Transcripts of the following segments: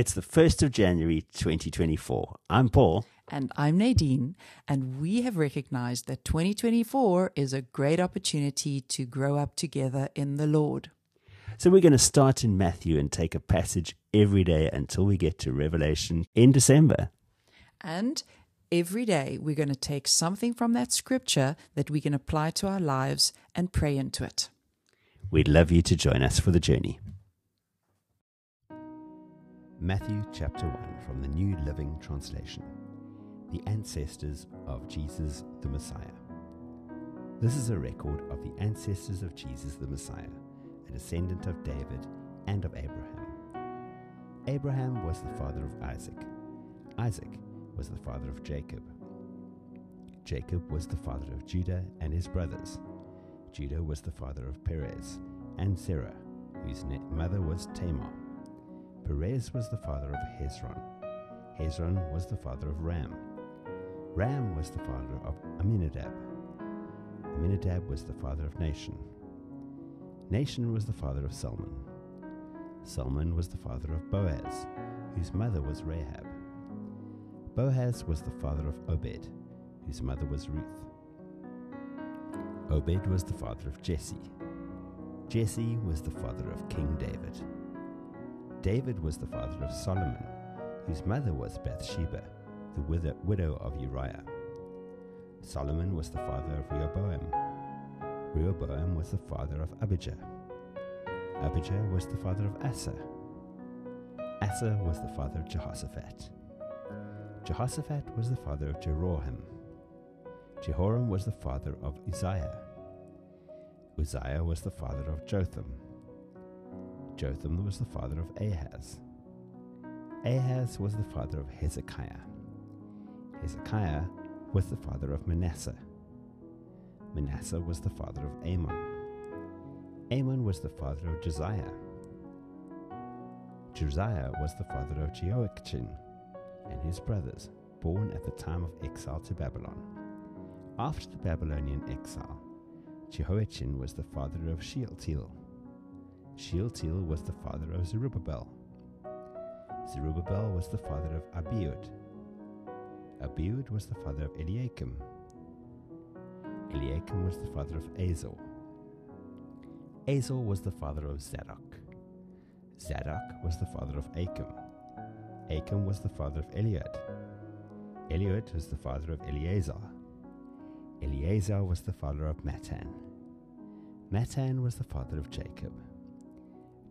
It's the 1st of January 2024. I'm Paul. And I'm Nadine, and we have recognized that 2024 is a great opportunity to grow up together in the Lord. So we're going to start in Matthew and take a passage every day until we get to Revelation in December. And every day we're going to take something from that scripture that we can apply to our lives and pray into it. We'd love you to join us for the journey. Matthew chapter 1 from the New Living Translation the ancestors of Jesus the Messiah. This is a record of the ancestors of Jesus the Messiah, a descendant of David and of Abraham. Abraham was the father of Isaac. Isaac was the father of Jacob. Jacob was the father of Judah and his brothers. Judah was the father of Perez and Zerah, whose mother was Tamar. Perez was the father of Hezron. Hezron was the father of Ram. Ram was the father of Amminadab. Amminadab was the father of Nahshon. Nahshon was the father of Salmon. Salmon was the father of Boaz, whose mother was Rahab. Boaz was the father of Obed, whose mother was Ruth. Obed was the father of Jesse. Jesse was the father of King David. David was the father of Solomon, whose mother was Bathsheba the widow of Uriah. Solomon was the father of Rehoboam. Rehoboam was the father of Abijah. Abijah was the father of Asa. Asa was the father of Jehoshaphat. Jehoshaphat was the father of Jehoram. Jehoram was the father of Uzziah. Uzziah was the father of Jotham. Jotham was the father of Ahaz. Ahaz was the father of Hezekiah. Hezekiah was the father of Manasseh. Manasseh was the father of Amon. Amon was the father of Josiah. Josiah was the father of Jehoiachin and his brothers, born at the time of exile to Babylon. After the Babylonian exile, Jehoiachin was the father of Shealtiel. Shealtiel was the father of Zerubbabel. Zerubbabel was the father of Abiud. Abiud was the father of Eliakim. Eliakim was the father of Azor. Azor was the father of Zadok. Zadok was the father of Achim. Achim was the father of Eliud. Eliud was the father of Eleazar. Eleazar was the father of Matthan. Matthan was the father of Jacob.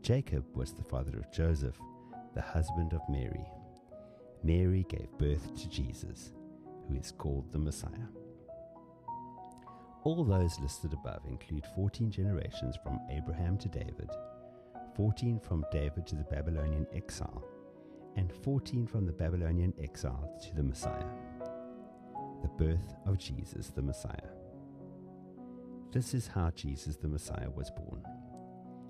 Jacob was the father of Joseph, the husband of Mary. Mary gave birth to Jesus, who is called the Messiah. All those listed above include 14 generations from Abraham to David, 14 from David to the Babylonian exile, and 14 from the Babylonian exile to the Messiah, the birth of Jesus the Messiah. This is how Jesus the Messiah was born.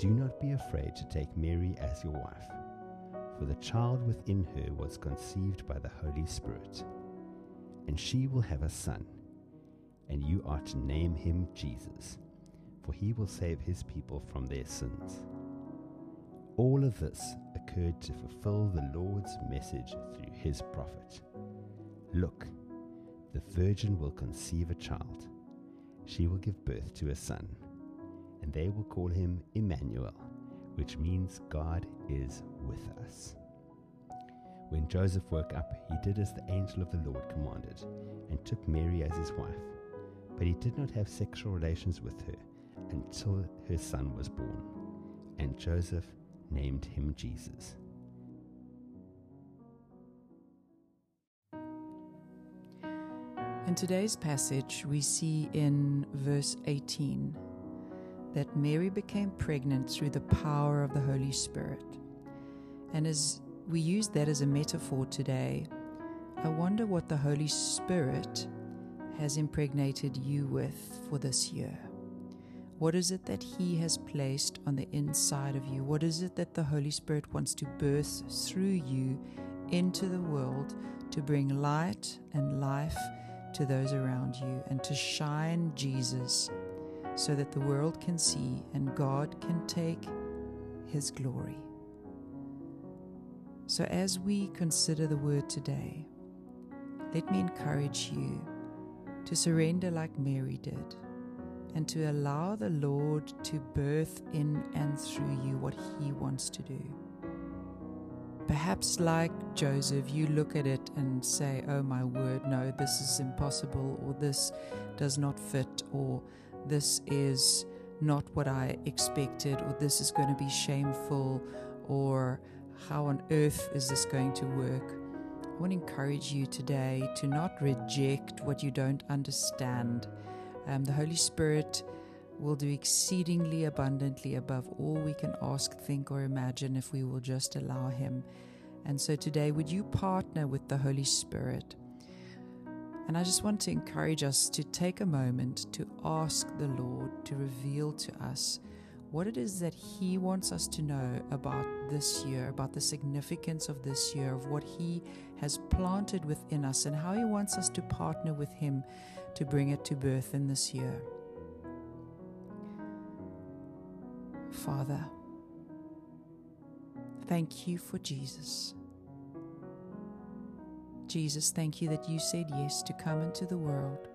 Do not be afraid to take Mary as your wife for the child within her was conceived by the Holy Spirit. And she will have a son, and you are to name him Jesus, for he will save his people from their sins. All of this occurred to fulfill the Lord's message through his prophet. Look, the virgin will conceive a child. She will give birth to a son, and they will call him Emmanuel, which means God is with us. When Joseph woke up, he did as the angel of the Lord commanded, and took Mary as his wife. But he did not have sexual relations with her until her son was born, and Joseph named him Jesus. In today's passage, we see in verse 18 that Mary became pregnant through the power of the Holy Spirit. And as we use that as a metaphor today. I wonder what the Holy Spirit has impregnated you with for this year. What is it that He has placed on the inside of you? What is it that the Holy Spirit wants to birth through you into the world to bring light and life to those around you and to shine Jesus so that the world can see and God can take His glory? So, as we consider the word today, let me encourage you to surrender like Mary did and to allow the Lord to birth in and through you what He wants to do. Perhaps, like Joseph, you look at it and say, Oh my word, no, this is impossible, or this does not fit, or this is not what I expected, or this is going to be shameful, or how on earth is this going to work? I want to encourage you today to not reject what you don't understand um, the Holy Spirit will do exceedingly abundantly above all we can ask, think, or imagine if we will just allow Him. And so today, would you partner with the Holy Spirit? And I just want to encourage us to take a moment to ask the Lord to reveal to us what it is that He wants us to know about this year, about the significance of this year, of what He has planted within us, and how He wants us to partner with Him to bring it to birth in this year. Father, thank you for Jesus. Jesus, thank you that you said yes to come into the world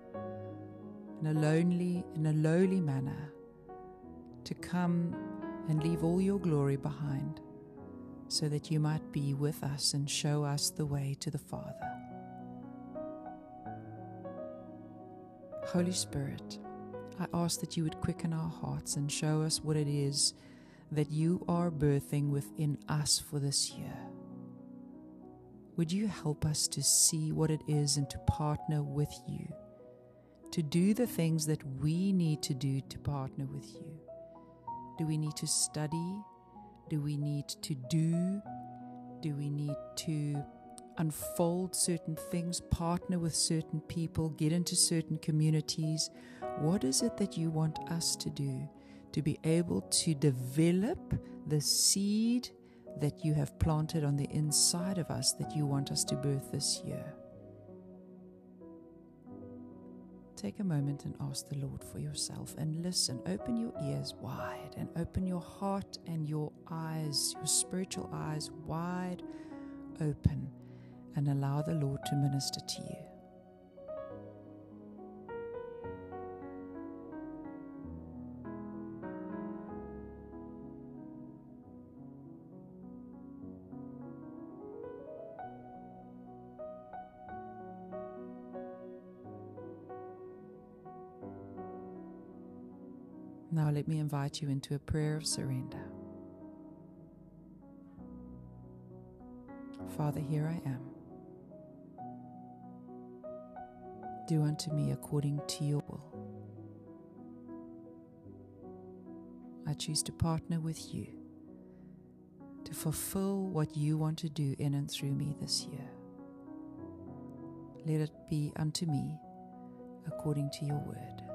in a lonely, in a lowly manner, to come and leave all your glory behind, so that you might be with us and show us the way to the Father. Holy Spirit, I ask that you would quicken our hearts and show us what it is that you are birthing within us for this year. Would you help us to see what it is and to partner with you, to do the things that we need to do to partner with you? Do we need to study? Do we need to do? Do we need to unfold certain things, partner with certain people, get into certain communities. What is it that you want us to do to be able to develop the seed that you have planted on the inside of us that you want us to birth this year? Take a moment and ask the Lord for yourself and listen. Open your ears wide and open your heart and your eyes, your spiritual eyes wide open and allow the Lord to minister to you. Now, let me invite you into a prayer of surrender. Father, here I am. Do unto me according to your will. I choose to partner with you to fulfill what you want to do in and through me this year. Let it be unto me according to your word.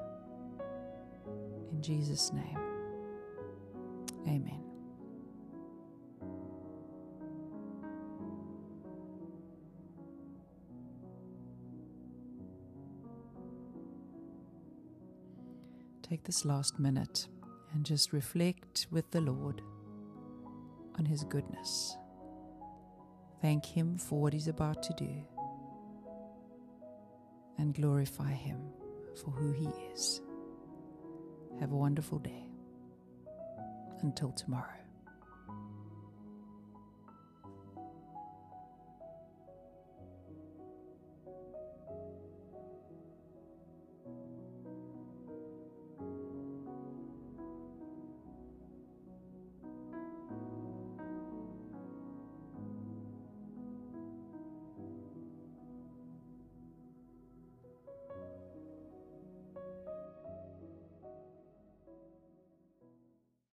In Jesus' name, amen. take this last minute and just reflect with the Lord on His goodness. Thank Him for what He's about to do and glorify Him for who He is. Have a wonderful day. Until tomorrow.